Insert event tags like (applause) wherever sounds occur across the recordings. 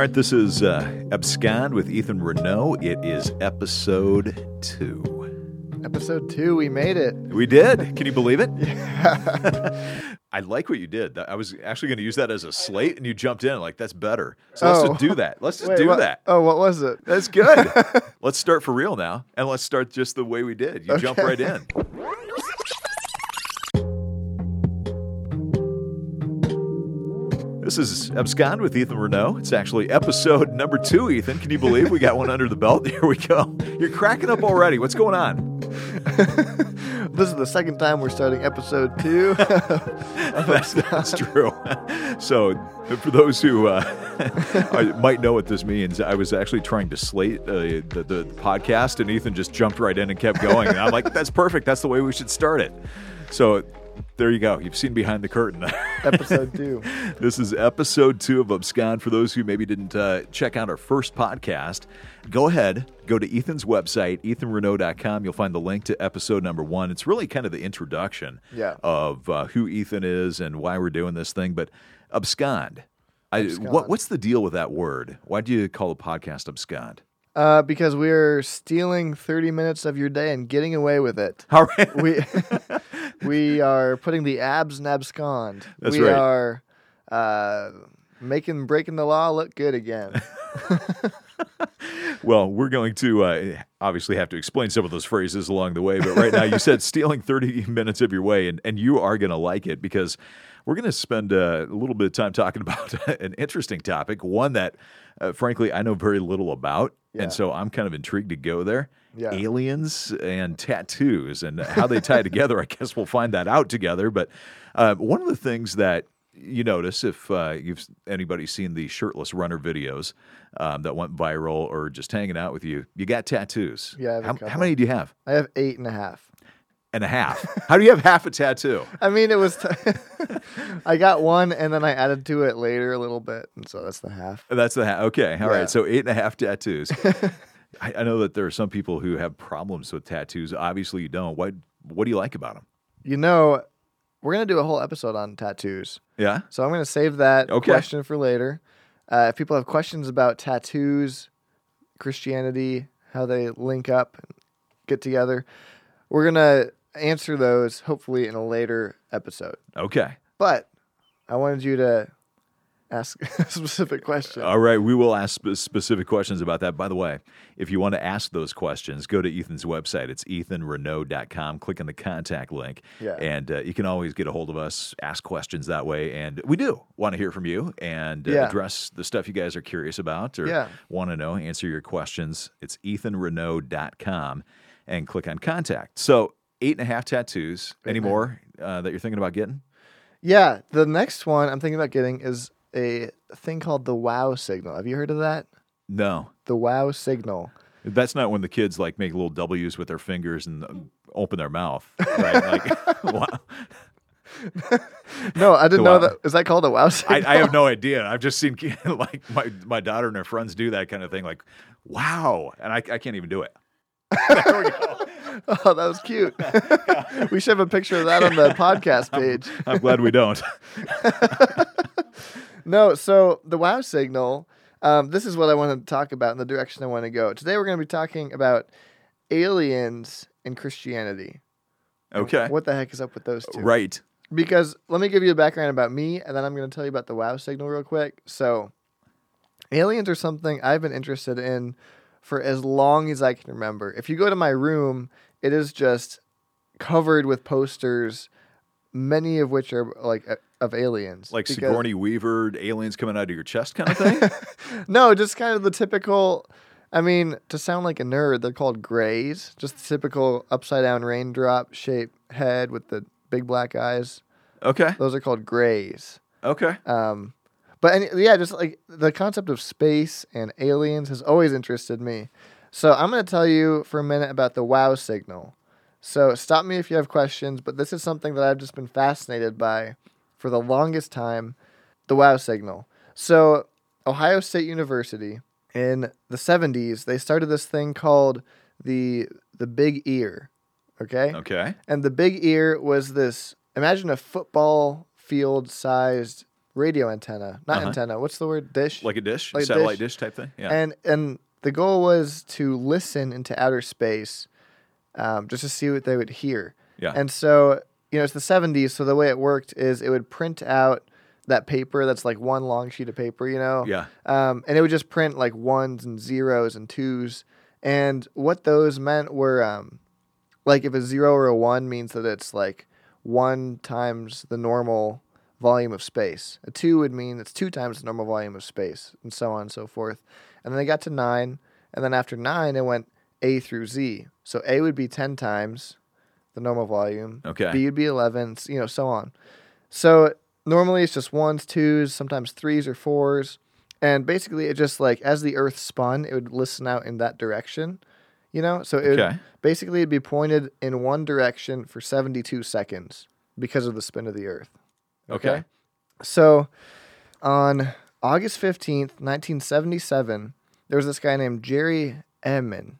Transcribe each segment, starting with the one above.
right, this is uh, Abscond with Ethan Renoe. It is episode two. Episode two, we made it. We did. Can you believe it? (laughs) (laughs) I like what you did. I was actually going to use that as a slate, and you jumped in like that's better. So let's Oh. just do that. Let's just Wait, do what- that. Oh, what was it? That's good. (laughs) let's start for real now, and let's start just the way we did. You jump right in. This is Abscond with Ethan Renoe. It's actually episode number two, Ethan. Can you believe we got one under the belt? (laughs) Here we go. You're cracking up already. What's going on? (laughs) This is the second time we're starting episode two. (laughs) That's, that's true. So, for those who uh, might know what this means, I was actually trying to slate uh, the, the podcast, and Ethan just jumped right in and kept going. And I'm like, that's perfect. That's the way we should start it. So, there you go. You've seen behind the curtain. (laughs) episode two. This is episode two of Abscond. For those who maybe didn't uh, check out our first podcast, go ahead, go to Ethan's website, ethanrenoe.com. You'll find the link to episode number one. It's really kind of the introduction Yeah. of uh, who Ethan is and why we're doing this thing. But abscond, I, What, what's the deal with that word? Why do you call the podcast abscond? Uh, because we're stealing 30 minutes of your day and getting away with it. All right. (laughs) We (laughs) we are putting the abs and abscond. That's we right. are uh, making breaking the law look good again. (laughs) Well, we're going to uh, obviously have to explain some of those phrases along the way, but right now you said stealing 30 minutes of your way, and, and you are going to like it because we're going to spend uh, a little bit of time talking about an interesting topic, one that, uh, frankly, I know very little about. Yeah. And so I'm kind of intrigued to go there. Yeah. Aliens and tattoos and how they tie together. I guess we'll find that out together. But uh, one of the things that you notice if uh, you've anybody's seen the shirtless runner videos um, that went viral or just hanging out with you, you got tattoos. Yeah, I have a How, how many do you have? I have eight and a half. And a half. how do you have half a tattoo? (laughs) I mean, it was. T- (laughs) I got one, and then I added to it later a little bit, and so that's the half. That's the half. Okay. all right. Yeah. So eight and a half tattoos. (laughs) I, I know that there are some people who have problems with tattoos. Obviously, you don't. What What do you like about them? You know, we're gonna do a whole episode on tattoos, Yeah. so I'm gonna save that Okay. question for later. Uh, if people have questions about tattoos, Christianity, how they link up, and get together, we're gonna answer those hopefully in a later episode. Okay. But I wanted you to ask (laughs) a specific question. All right, we will ask spe- specific questions about that. By the way, if you want to ask those questions, go to Ethan's website. It's ethanrenoe.com. Click on the contact link. Yeah. And uh, you can always get a hold of us, ask questions that way. And we do want to hear from you and uh, Yeah. address the stuff you guys are curious about or Yeah. want to know, answer your questions. It's ethanrenoe.com and click on contact. So, eight and a half tattoos. Any and more uh, that you're thinking about getting? Yeah, the next one I'm thinking about getting is a thing called the wow signal. Have you heard of that? No. The wow signal. That's not when the kids like make little W's with their fingers and uh, open their mouth, right? Like, (laughs) wow. (laughs) No, I didn't The know wow. that. Is that called a wow I, signal? I have no idea. I've just seen (laughs) like my, my daughter and her friends do that kind of thing, like, wow, and I, I can't even do it. (laughs) there we go. oh, that was cute. (laughs) we should have a picture of that on the (laughs) podcast page. I'm glad we don't. No, so the wow signal. Um, this is what I want to talk about in the direction I want to go. Today we're going to be talking about aliens and Christianity. Okay, What the heck is up with those two? right. Because let me give you a background about me, and then I'm going to tell you about the wow signal real quick. So, aliens are something I've been interested in for as long as I can remember. If you go to my room, it is just covered with posters, many of which are like uh, of aliens. Like Because- Sigourney Weaver, aliens coming out of your chest, kind of thing. (laughs) no, just kind of the typical. I mean, to sound like a nerd, they're called grays. Just the typical upside down raindrop shaped head with the big black eyes. okay, Those are called grays. okay. Um, but any, yeah, just like the concept of space and aliens has always interested me. So I'm going to tell you for a minute about the wow signal. So stop me if you have questions, but this is something that I've just been fascinated by for the longest time the wow signal. So, Ohio State University in the 70s, they started this thing called the the big ear. Okay? Okay. And the big ear was this imagine a football field sized radio antenna, not Uh-huh. antenna. What's the word? Dish. Like a dish, Like a satellite dish. dish. type thing. Yeah. And and the goal was to listen into outer space, um, just to see what they would hear. yeah. And so you know it's the '70s, so the way it worked is it would print out that paper that's like one long sheet of paper, you know. yeah. Um, and it would just print like ones and zeros and twos. And what those meant were um, like if a zero or a one means that it's like one times the normal volume of space. A two would mean it's two times the normal volume of space, and so on and so forth. And then they got to nine, and then after nine, it went A through Z. So A would be 10 times the normal volume. Okay. B would be 11, you know, so on. So normally it's just ones, twos, sometimes threes or fours. And basically, it just like as the Earth spun, it would listen out in that direction, you know? So it would basically it'd be pointed in one direction for 72 seconds because of the spin of the Earth. Okay. So on August 15th, 1977, there was this guy named Jerry Ehman.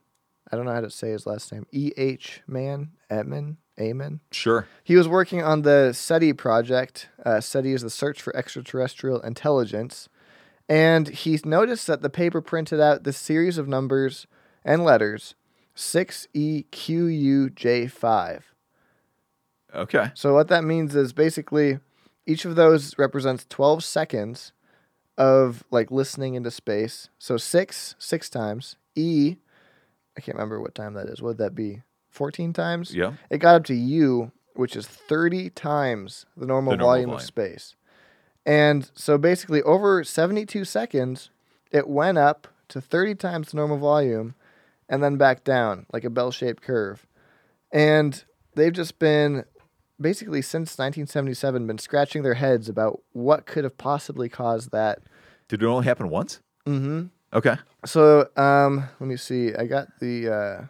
I don't know how to say his last name. E H Man Eman Amen. Sure. He was working on the SETI project. Uh, SETI is the Search for Extraterrestrial Intelligence. And he noticed that the paper printed out this series of numbers and letters E 6EQUJ5. Okay. So what that means is basically each of those represents 12 seconds of like listening into space. So 6 6 times. E I can't remember what time that is. What would that be? 14 times? Yeah. It got up to U, which is 30 times the normal, The normal volume, of volume. space. And so basically over 72 seconds, it went up to 30 times the normal volume and then back down like a bell-shaped curve. And they've just been basically since 1977 been scratching their heads about what could have possibly caused that. Did it only happen once? Mhm. Okay. So, um, let me see. I got the. Uh,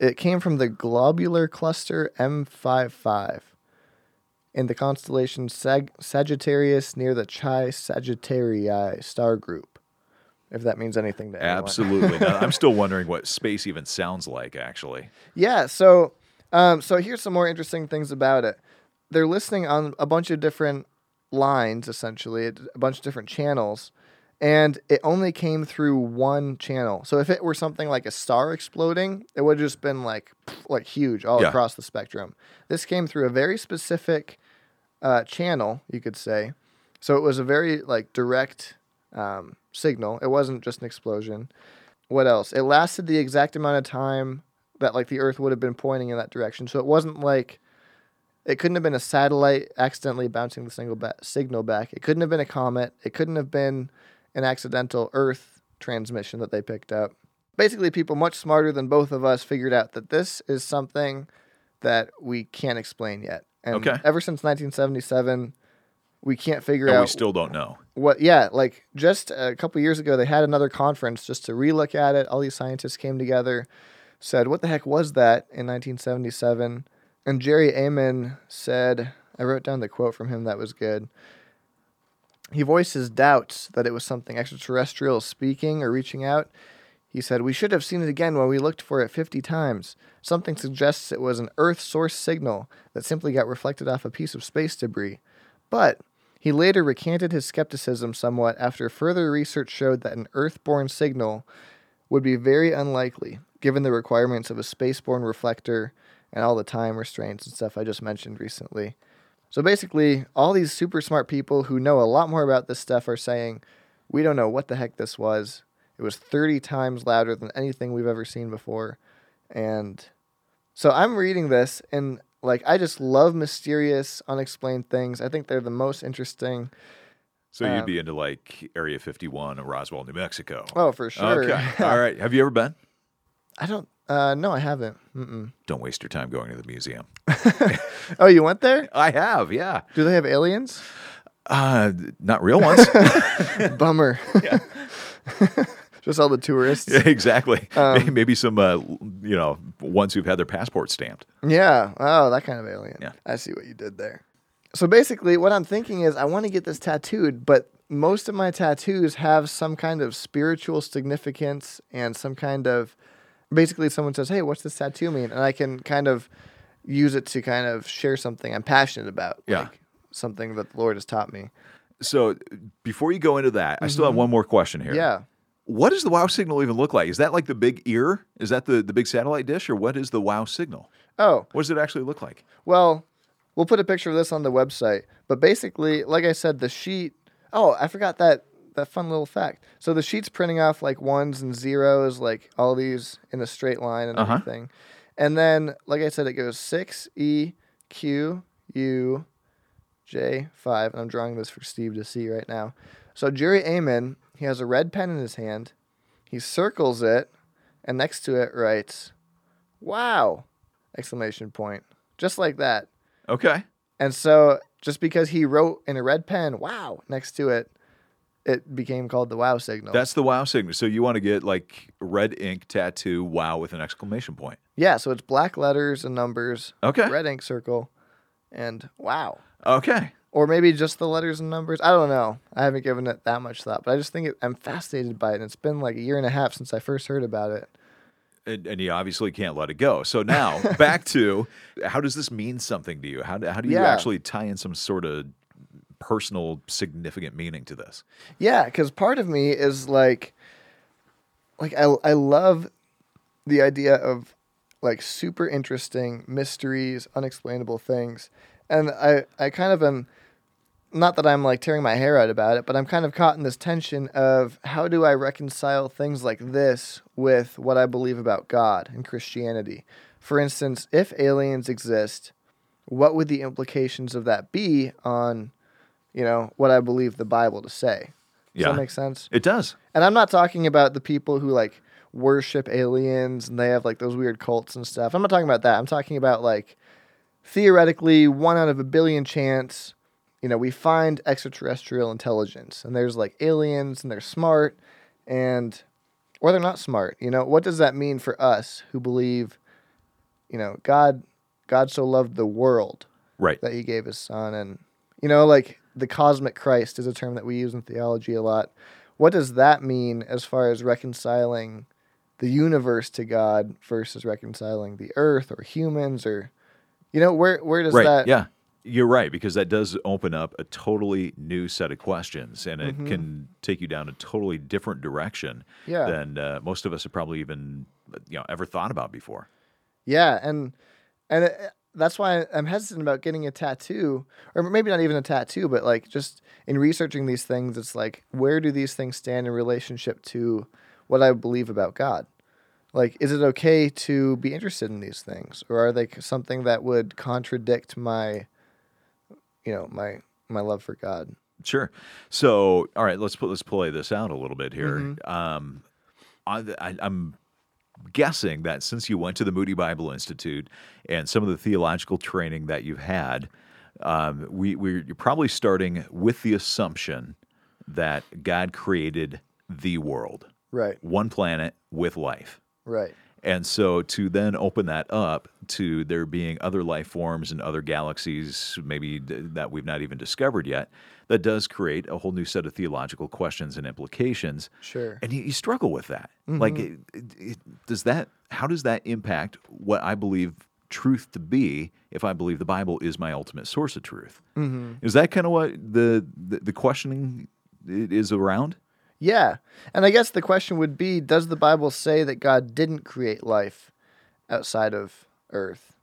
it came from the globular cluster M55 in the constellation Sag- Sagittarius near the Chi Sagittarii star group. If that means anything to anyone. Absolutely. I'm still (laughs) wondering what space even sounds like, actually. Yeah. So, um, so here's some more interesting things about it. They're listening on a bunch of different lines, essentially, a bunch of different channels, and it only came through one channel. So if it were something like a star exploding, it would have just been like, like huge all Yeah. across the spectrum. This came through a very specific uh, channel, you could say. So it was a very like direct um, signal. It wasn't just an explosion. What else? It lasted the exact amount of time that like the Earth would have been pointing in that direction. So it wasn't like it couldn't have been a satellite accidentally bouncing the single ba- signal back. It couldn't have been a comet. It couldn't have been an accidental Earth transmission that they picked up. Basically, people much smarter than both of us figured out that this is something that we can't explain yet. And Okay. ever since 1977, we can't figure And out we still don't know. what yeah like just a couple years ago they had another conference just to relook at it all these scientists came together said what the heck was that in 1977 and jerry amen said i wrote down the quote from him that was good. He voiced his doubts that it was something extraterrestrial speaking or reaching out. He said we should have seen it again when we looked for it 50 times. Something suggests it was an earth source signal that simply got reflected off a piece of space debris. But he later recanted his skepticism somewhat after further research showed that an Earth-born signal would be very unlikely, given the requirements of a space-borne reflector and all the time restraints and stuff I just mentioned recently. So basically, all these super smart people who know a lot more about this stuff are saying, we don't know what the heck this was. It was 30 times louder than anything we've ever seen before. And so I'm reading this and like I just love mysterious, unexplained things. I think they're the most interesting. So you'd Um, be into like Area 51 in Roswell, New Mexico. Oh, for sure. Okay. (laughs) All right. Have you ever been? I don't. Uh, no, I haven't. Mm-mm. Don't waste your time going to the museum. (laughs) Oh, you went there? (laughs) I have, yeah. Do they have aliens? Uh, not real ones. (laughs) Bummer. Just all the tourists. Yeah, exactly. Um, Maybe some, uh, you know, ones who've had their passport stamped. Yeah. Oh, that kind of alien. Yeah. I see what you did there. So basically, what I'm thinking is I want to get this tattooed, but most of my tattoos have some kind of spiritual significance and some kind of basically someone says, "Hey, what's this tattoo mean?" and I can kind of use it to kind of share something I'm passionate about, Yeah. like something that the Lord has taught me. So before you go into that, I still have one more question here. Mm-hmm. Yeah. What does the wow signal even look like? Is that like the big ear? Is that the, the big satellite dish, or what is the wow signal? Oh, What does it actually look like? well, we'll put a picture of this on the website. But basically, like I said, the sheet. Oh, I forgot that that fun little fact. So the sheet's printing off like ones and zeros, like all these in a straight line and Uh-huh. everything. And then, like I said, it goes six E Q U J five. And I'm drawing this for Steve to see right now. So Jerry Amen, he has a red pen in his hand. He circles it, and next to it writes, "Wow!" exclamation point, just like that. Okay. And so, just because he wrote in a red pen, wow, next to it, it became called the wow signal. That's the wow signal. So you want to get like red ink tattoo wow with an exclamation point. yeah, so it's black letters and numbers, Okay. red ink circle, and wow. Okay. Or maybe just the letters and numbers. I don't know. I haven't given it that much thought, but I just think it, I'm fascinated by it. And it's been like a year and a half since I first heard about it. And, and you obviously can't let it go. So now (laughs) back to how does this mean something to you? How do, how do you Yeah. actually tie in some sort of personal significant meaning to this? Yeah, because part of me is like, like I I love the idea of like super interesting mysteries, unexplainable things, and I I kind of am. Not that I'm like tearing my hair out about it, but I'm kind of caught in this tension of how do I reconcile things like this with what I believe about God and Christianity. For instance, if aliens exist, what would the implications of that be on, you know, what I believe the Bible to say? Does Yeah. that make sense? It does. And I'm not talking about the people who like worship aliens and they have like those weird cults and stuff. I'm not talking about that. I'm talking about like theoretically one out of a billion chance, you know, we find extraterrestrial intelligence and there's like aliens and they're smart and or they're not smart. You know, what does that mean for us who believe, you know, God God so loved the world Right. that he gave his son and you know like the cosmic christ is a term that we use in theology a lot what does that mean as far as reconciling the universe to god versus reconciling the earth or humans or you know where where does right. that Yeah. You're right because that does open up a totally new set of questions, and it can take you down a totally different direction Mm-hmm. Yeah. than uh, most of us have probably even you know ever thought about before. Yeah, and and it, that's why I'm hesitant about getting a tattoo, or maybe not even a tattoo, but like just in researching these things, it's like where do these things stand in relationship to what I believe about God? Like, is it okay to be interested in these things, or are they something that would contradict my, you know, my my love for God? Sure. So, all right, let's put let's play this out a little bit here. Mm-hmm. Um, I, I, I'm guessing that since you went to the Moody Bible Institute and some of the theological training that you've had, um, we we're you're probably starting with the assumption that God created the world, Right, one planet with life. right, And so to then open that up to there being other life forms and other galaxies, maybe that we've not even discovered yet, that does create a whole new set of theological questions and implications. sure. And you, you struggle with that. Like, it, it, it- does that? How does that impact what I believe truth to be? If I believe the Bible is my ultimate source of truth, mm-hmm. is that kind of what the, the the questioning is around? Yeah. And I guess the question would be Does the Bible say that God didn't create life outside of earth?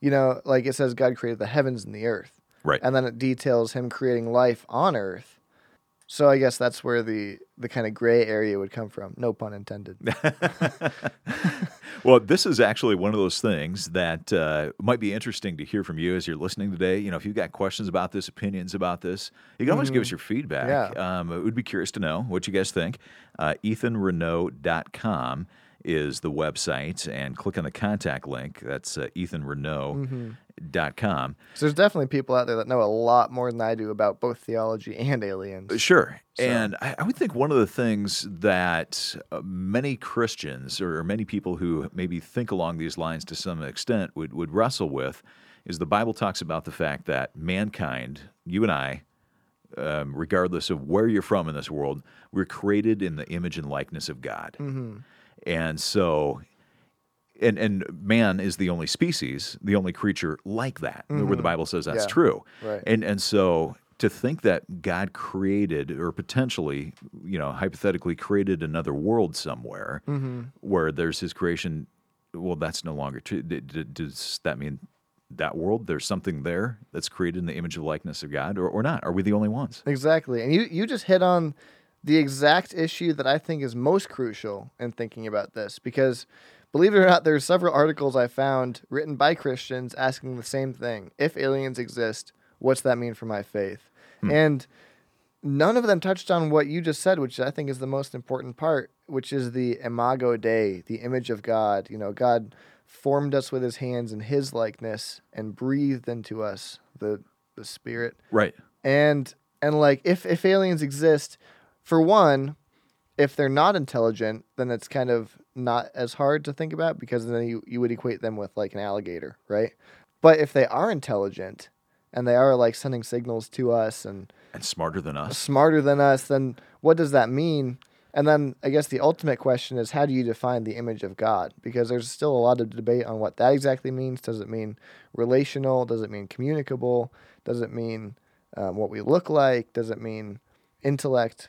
You know, like it says God created the heavens and the earth. Right. And then it details him creating life on earth. So I guess that's where the, the kind of gray area would come from. No pun intended. (laughs) (laughs) Well, this is actually one of those things that uh, might be interesting to hear from you as you're listening today. You know, if you've got questions about this, opinions about this, you can always give us your feedback. Yeah. Um, we'd be curious to know what you guys think. Uh, EthanRenoe.com is the website, and click on the contact link. That's uh, EthanRenoe.com. So there's definitely people out there that know a lot more than I do about both theology and aliens. Sure. And I, I would think one of the things that uh, many Christians or many people who maybe think along these lines to some extent would, would wrestle with is the Bible talks about the fact that mankind, you and I, um, regardless of where you're from in this world, we're created in the image and likeness of God. And so and and man is the only species, the only creature like that, where the Bible says that's Yeah. true. Right. And and so to think that God created or potentially, you know, hypothetically created another world somewhere Mm-hmm. where there's his creation, well, that's no longer true. Does that mean that world, there's something there that's created in the image of likeness of God or, or not? Are we the only ones? Exactly. And you, you just hit on the exact issue that I think is most crucial in thinking about this because believe it or not, there's several articles I found written by Christians asking the same thing. If aliens exist, what's that mean for my faith? Hmm. And none of them touched on what you just said, which I think is the most important part, which is the imago Dei, the image of God. You know, God formed us with his hands in his likeness and breathed into us the the spirit Right. and and like if if aliens exist for one if they're not intelligent then it's kind of not as hard to think about because then you, you would equate them with like an alligator right? But if they are intelligent and they are like sending signals to us and And smarter than us. smarter than us then what does that mean? And then i guess the ultimate question is how do you define the image of god? Because there's still a lot of debate on what that exactly means. Does it mean relational? Does it mean communicable? Does it mean um, what we look like? Does it mean intellect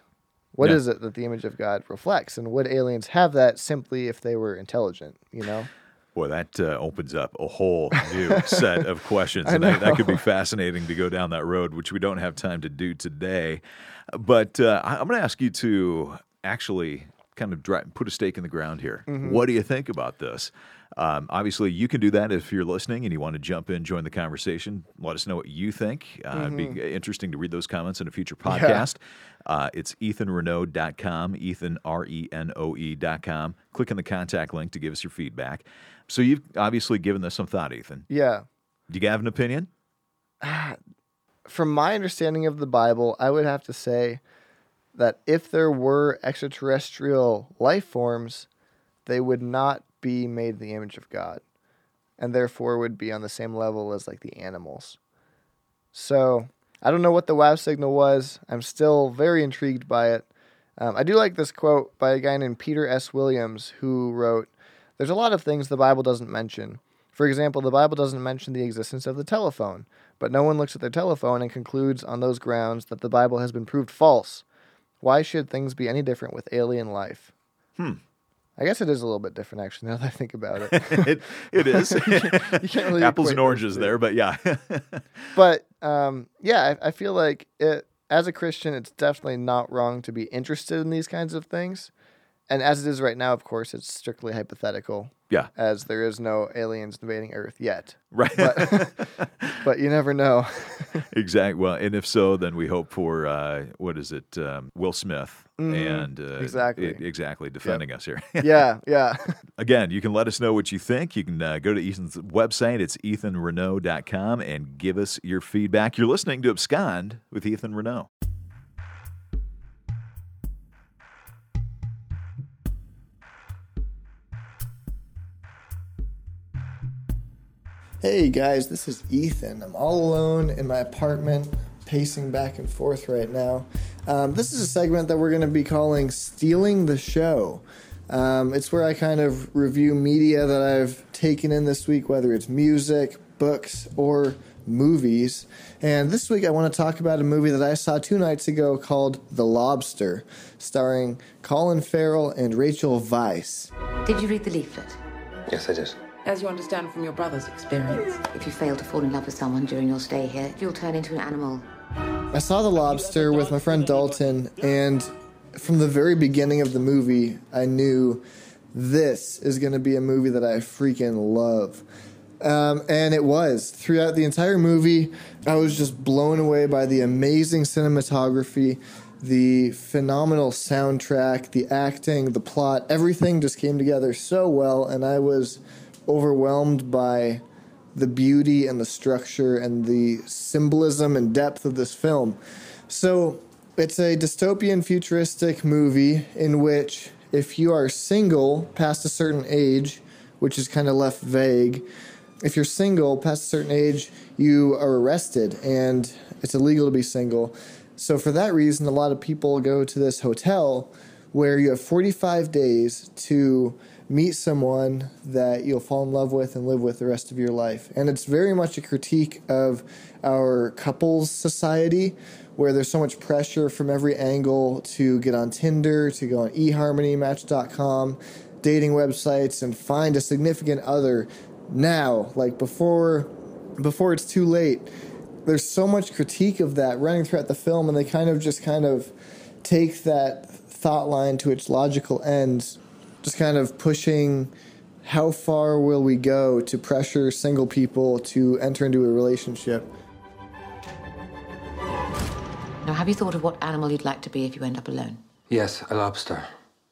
What Yeah. is it that the image of god reflects and would aliens have that simply if they were intelligent you know Boy, that uh, opens up a whole new (laughs) set of questions, and that, that could be fascinating to go down that road, which we don't have time to do today. But uh, I'm going to ask you to actually kind of dri put a stake in the ground here. What do you think about this? Um, obviously, you can do that if you're listening and you want to jump in, join the conversation. Let us know what you think. Uh, It'd be interesting to read those comments in a future podcast. Uh, it's ethanrenoe.com, Ethan, R E N O E.com. Click on the contact link to give us your feedback. So you've obviously given this some thought, Ethan. yeah Do you have an opinion? (sighs) from my understanding of the Bible, I would have to say that if there were extraterrestrial life forms, they would not be made in the image of God, and therefore would be on the same level as like the animals. So I don't know what the wow signal was. I'm still very intrigued by it. Um, I do like this quote by a guy named Peter S. Williams who wrote, "There's a lot of things the Bible doesn't mention." For example, the Bible doesn't mention the existence of the telephone, but no one looks at their telephone and concludes on those grounds that the Bible has been proved false. Why should things be any different with alien life? Hmm. I guess it is a little bit different, actually, (laughs) now that I think about it. (laughs) it, it (laughs) is. can't really Apples and oranges there, but yeah. but um, yeah, I, I feel like it, as a Christian, it's definitely not wrong to be interested in these kinds of things. And as it is right now, of course, it's strictly hypothetical, yeah, as there is no aliens invading Earth yet. right. But (laughs) you never know. (laughs) exactly. Well, and if so, then we hope for uh, what is it, um, Will Smith, Mhm. and uh, Exactly. exactly defending us here. yeah, yeah. (laughs) Again, you can let us know what you think. You can uh, go to Ethan's website. It's ethanrenoe.com and give us your feedback. You're listening to Abscond with Ethan Renoe. Hey guys, this is Ethan. I'm all alone in my apartment, pacing back and forth right now. Um, this is a segment that we're going to be calling Stealing the Show. Um, it's where I kind of review media that I've taken in this week, whether it's music, books, or movies. And this week I want to talk about a movie that I saw two nights ago called The Lobster, starring Colin Farrell and Rachel Weisz. Did you read the leaflet? Yes, I did. As you understand from your brother's experience. If you fail to fall in love with someone during your stay here, you'll turn into an animal. I saw The Lobster with my friend Dalton, and from the very beginning of the movie, I knew this is going to be a movie that I freaking love. Um, and it was. Throughout the entire movie, I was just blown away by the amazing cinematography, the phenomenal soundtrack, the acting, the plot. Everything just came together so well, and I was overwhelmed by the beauty and the structure and the symbolism and depth of this film. So, it's a dystopian futuristic movie in which if you are single past a certain age, which is kind of left vague, if you're single past a certain age, you are arrested and it's illegal to be single. So, for that reason, a lot of people go to this hotel where you have 45 days to meet someone that you'll fall in love with and live with the rest of your life. And it's very much a critique of our couples society where there's so much pressure from every angle to get on Tinder, to go on eHarmony, Match.com, dating websites, and find a significant other now, like before before it's too late. There's so much critique of that running throughout the film, and they kind of just kind of take that thought line to its logical ends, just kind of pushing how far will we go to pressure single people to enter into a relationship. Now, have you thought of what animal you'd like to be if you end up alone? Yes, a lobster.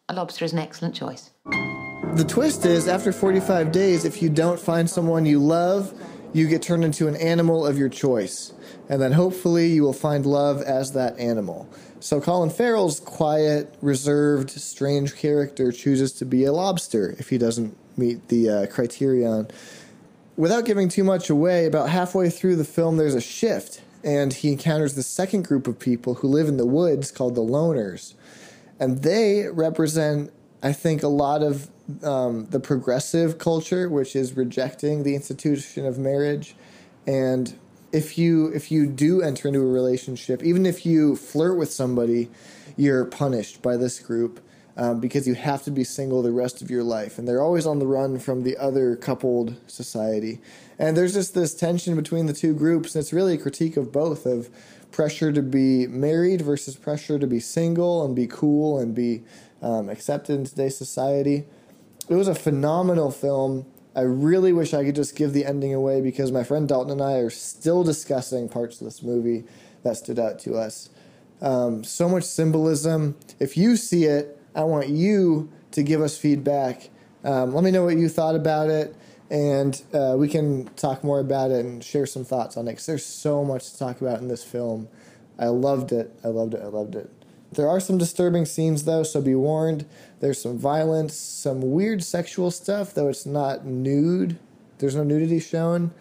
A lobster is an excellent choice. The twist is after 45 days, if you don't find someone you love, you get turned into an animal of your choice. And then hopefully you will find love as that animal. So Colin Farrell's quiet, reserved, strange character chooses to be a lobster if he doesn't meet the uh, criterion. Without giving too much away, about halfway through the film, there's a shift, and he encounters the second group of people who live in the woods called the loners. And they represent, I think, a lot of um, the progressive culture, which is rejecting the institution of marriage. And if you if you do enter into a relationship, even if you flirt with somebody, you're punished by this group um, because you have to be single the rest of your life, and they're always on the run from the other coupled society. And there's just this tension between the two groups, and it's really a critique of both of pressure to be married versus pressure to be single and be cool and be um, accepted in today's society. It was a phenomenal film. I really wish I could just give the ending away because my friend Dalton and I are still discussing parts of this movie that stood out to us. Um, so much symbolism. If you see it, I want you to give us feedback. Um, let me know what you thought about it, and uh, we can talk more about it and share some thoughts on it because there's so much to talk about in this film. I loved it. I loved it. I loved it. There are some disturbing scenes though, so be warned. There's some violence, some weird sexual stuff, though it's not nude. There's no nudity shown,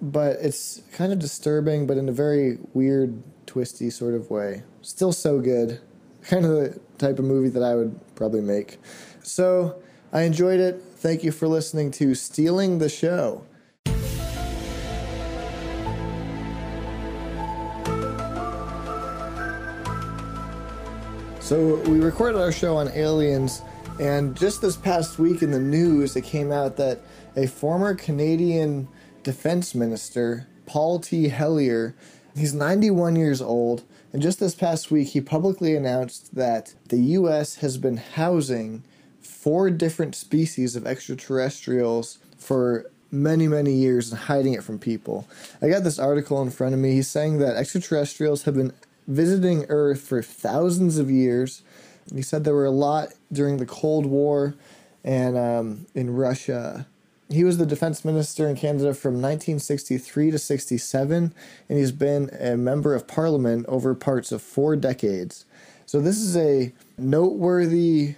but it's kind of disturbing, but in a very weird, twisty sort of way. Still so good. (laughs) Kind of the type of movie that I would probably make. So I enjoyed it. Thank you for listening to Stealing the Show. So we recorded our show on aliens, and just this past week in the news, it came out that a former Canadian defense minister, Paul T. Hellyer, he's 91 years old, and just this past week he publicly announced that the U.S. has been housing four different species of extraterrestrials for many, many years and hiding it from people. I got this article in front of me. He's saying that extraterrestrials have been visiting Earth for thousands of years. He said there were a lot during the Cold War and um, in Russia. He was the defense minister in Canada from 1963 to 67, and he's been a member of parliament over parts of four decades. So, this is a noteworthy,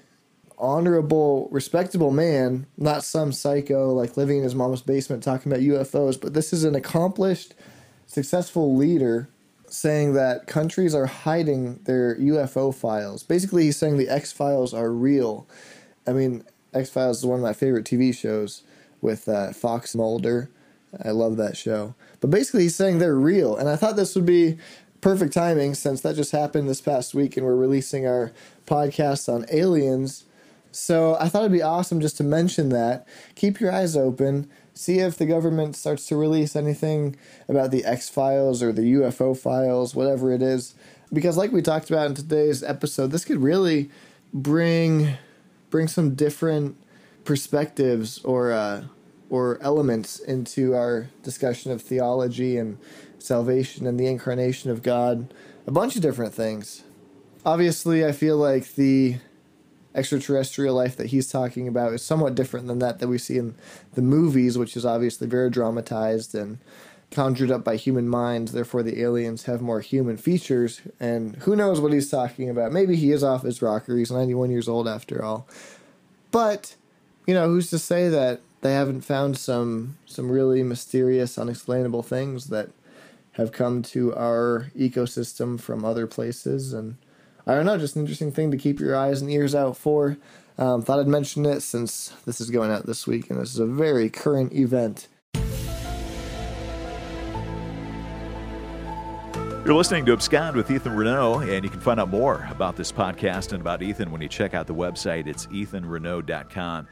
honorable, respectable man, not some psycho like living in his mom's basement talking about UFOs, but this is an accomplished, successful leader saying that countries are hiding their UFO files. Basically, he's saying the X Files are real. I mean, X Files is one of my favorite TV shows with uh, Fox Mulder. I love that show. But basically, he's saying they're real. And I thought this would be perfect timing since that just happened this past week and we're releasing our podcast on aliens. So I thought it'd be awesome just to mention that. Keep your eyes open see if the government starts to release anything about the X Files or the UFO files, whatever it is. Because, like we talked about in today's episode, this could really bring bring some different perspectives or uh, or elements into our discussion of theology and salvation and the incarnation of God. A bunch of different things. Obviously, I feel like the extraterrestrial life that he's talking about is somewhat different than that that we see in the movies, which is obviously very dramatized and conjured up by human minds. Therefore, the aliens have more human features. And who knows what he's talking about? Maybe he is off his rocker. He's 91 years old after all. But you know, who's to say that they haven't found some some really mysterious, unexplainable things that have come to our ecosystem from other places and I don't know, just an interesting thing to keep your eyes and ears out for. Um, thought I'd mention it since this is going out this week, and this is a very current event. You're listening to Abscond with Ethan Renoe, and you can find out more about this podcast and about Ethan when you check out the website. It's ethanrenoe.com.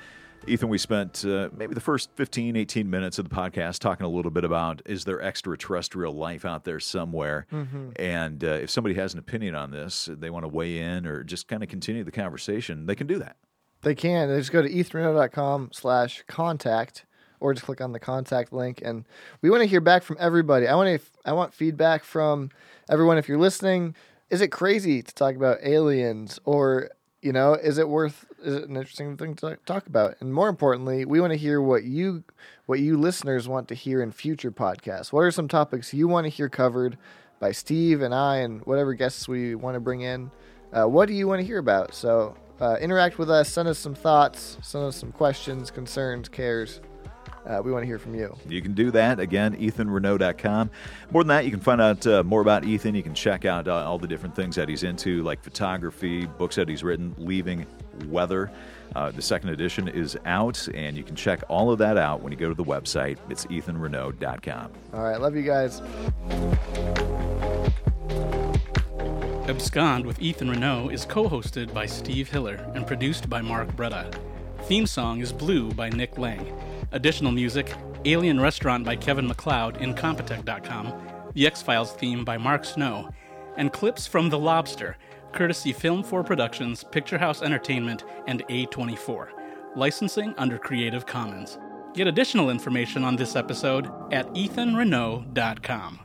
Ethan, we spent uh, maybe the first 15, 18 minutes of the podcast talking a little bit about is there extraterrestrial life out there somewhere? Mm-hmm. And uh, if somebody has an opinion on this, they want to weigh in or just kind of continue the conversation, they can do that. They can. They just go to ethanrenoe.com slash contact or just click on the contact link. And we want to hear back from everybody. I want to, I want feedback from everyone. If you're listening, is it crazy to talk about aliens or you know, is it worth? Is it an interesting thing to talk about? And more importantly, we want to hear what you, what you listeners want to hear in future podcasts. What are some topics you want to hear covered by Steve and I, and whatever guests we want to bring in? Uh, what do you want to hear about? So uh, interact with us. Send us some thoughts. Send us some questions, concerns, cares. Uh, we want to hear from you. You can do that. Again, ethanrenoe.com. More than that, you can find out uh, more about Ethan. You can check out uh, all the different things that he's into, like photography, books that he's written, Leaving Weather. Uh, the second edition is out, and you can check all of that out when you go to the website. It's ethanrenoe.com. All right. Love you guys. Abscond with Ethan Renoe is co hosted by Steve Hiller and produced by Mark Bretta. Theme song is Blue by Nick Lang. Additional music Alien Restaurant by Kevin MacLeod, Incompetech.com, The X Files theme by Mark Snow, and clips from The Lobster, courtesy Film 4 Productions, Picture House Entertainment, and A24. Licensing under Creative Commons. Get additional information on this episode at ethanrenoe.com.